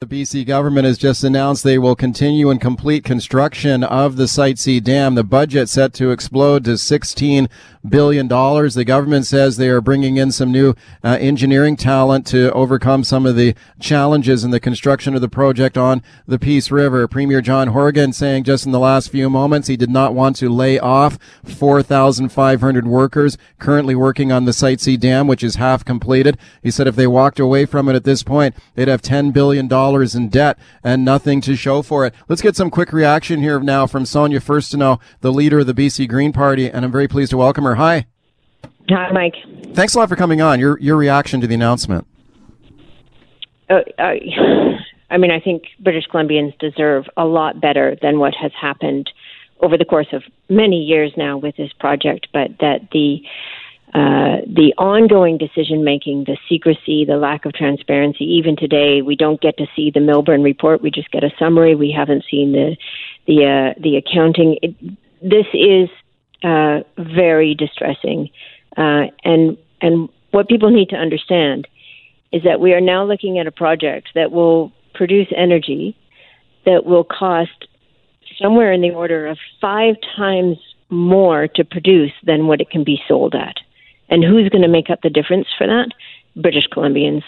The BC government has just announced they will continue and complete construction of the Site C dam. The budget set to explode to $16 billion. The government says they are bringing in some new uh, engineering talent to overcome some of the challenges in the construction of the project on the Peace River. Premier John Horgan saying just in the last few moments he did not want to lay off 4,500 workers currently working on the Site C dam, which is half completed. He said if they walked away from it at this point, they'd have $10 billion in debt and nothing to show for it. Let's get some quick reaction here now from Sonia Furstenau, the leader of the BC Green Party, and I'm very pleased to welcome her. Hi. Hi, Mike. Thanks a lot for coming on. Your your reaction to the announcement. Uh, uh, I mean, I think British Columbians deserve a lot better than what has happened over the course of many years now with this project, but that the uh, the ongoing decision making, the secrecy, the lack of transparency. Even today, we don't get to see the Milburn report. We just get a summary. We haven't seen the the uh, the accounting. It, this is uh, very distressing, uh, and and what people need to understand is that we are now looking at a project that will produce energy that will cost somewhere in the order of five times more to produce than what it can be sold at. And who's going to make up the difference for that? British Columbians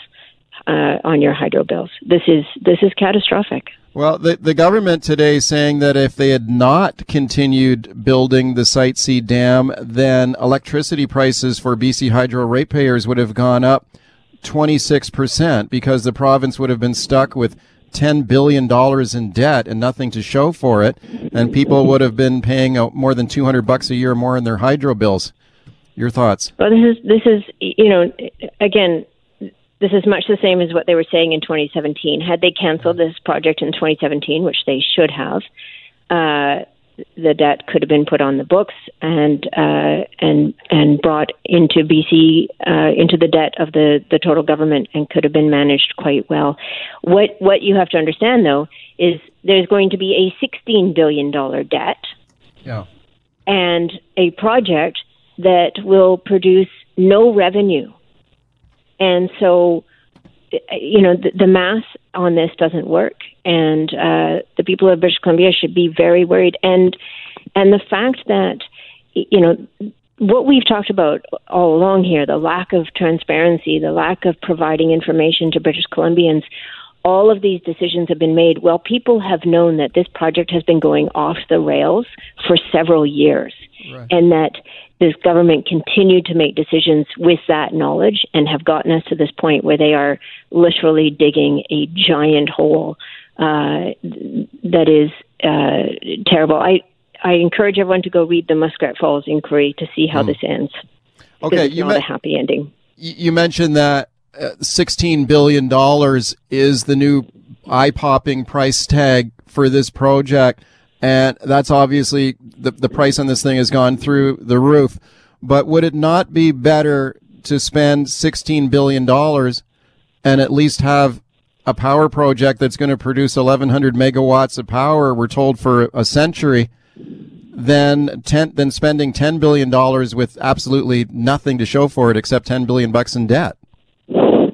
uh, on your hydro bills. This is this is catastrophic. Well, the, the government today is saying that if they had not continued building the Site C dam, then electricity prices for BC Hydro ratepayers would have gone up 26% because the province would have been stuck with $10 billion in debt and nothing to show for it. And people would have been paying more than 200 bucks a year more in their hydro bills. Your thoughts? Well, this is this is you know again this is much the same as what they were saying in 2017. Had they canceled this project in 2017, which they should have, uh, the debt could have been put on the books and uh, and and brought into BC uh, into the debt of the the total government and could have been managed quite well. What what you have to understand though is there's going to be a 16 billion dollar debt. Yeah. And a project that will produce no revenue. And so, you know, the, the math on this doesn't work, and uh, the people of British Columbia should be very worried. And and the fact that, you know, what we've talked about all along here, the lack of transparency, the lack of providing information to British Columbians, all of these decisions have been made. Well, people have known that this project has been going off the rails for several years, right. and that this government continued to make decisions with that knowledge and have gotten us to this point where they are literally digging a giant hole uh, that is uh, terrible. I I encourage everyone to go read the Muskrat Falls inquiry to see how mm. this ends. Okay, you not me- a happy ending. You mentioned that $16 billion is the new eye popping price tag for this project. And that's obviously the, the price on this thing has gone through the roof. But would it not be better to spend $16 billion and at least have a power project that's going to produce 1100 megawatts of power, we're told for a century, than ten, than spending $10 billion with absolutely nothing to show for it except 10 billion bucks in debt?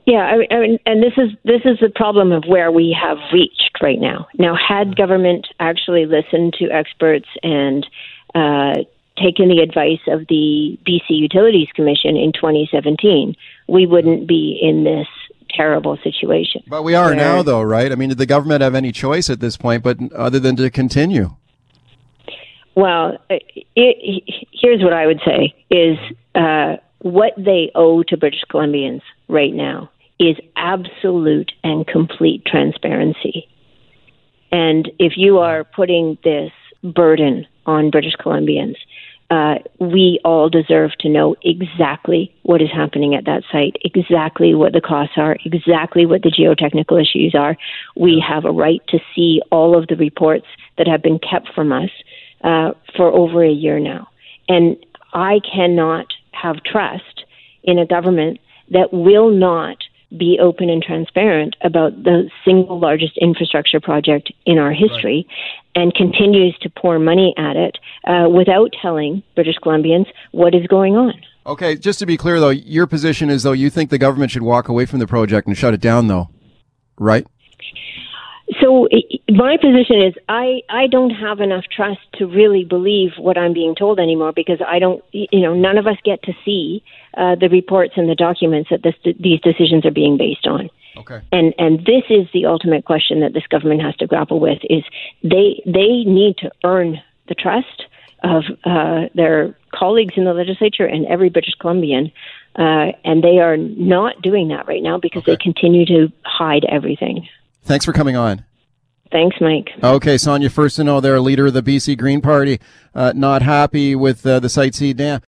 Yeah, I mean, and this is this is the problem of where we have reached right now. Now, had government actually listened to experts and uh, taken the advice of the BC Utilities Commission in 2017, we wouldn't be in this terrible situation. But we are where, now, though, right? I mean, did the government have any choice at this point, but other than to continue? Well, it, it, here's what I would say: is uh, what they owe to British Columbians right now is absolute and complete transparency. And if you are putting this burden on British Columbians, uh, we all deserve to know exactly what is happening at that site, exactly what the costs are, exactly what the geotechnical issues are. We have a right to see all of the reports that have been kept from us uh, for over a year now. And I cannot have trust in a government that will not be open and transparent about the single largest infrastructure project in our history right. and continues to pour money at it uh, without telling British Columbians what is going on. Okay, just to be clear though, your position is though you think the government should walk away from the project and shut it down though, right? So my position is I I don't have enough trust to really believe what I'm being told anymore because I don't you know none of us get to see uh, the reports and the documents that this, these decisions are being based on. Okay. And and this is the ultimate question that this government has to grapple with is they they need to earn the trust of uh, their colleagues in the legislature and every British Columbian, uh, and they are not doing that right now because okay. they continue to hide everything. Thanks for coming on. Thanks, Mike. Okay, Sonia Furstenau, there, leader of the BC Green Party, uh, not happy with uh, the Site C Dam.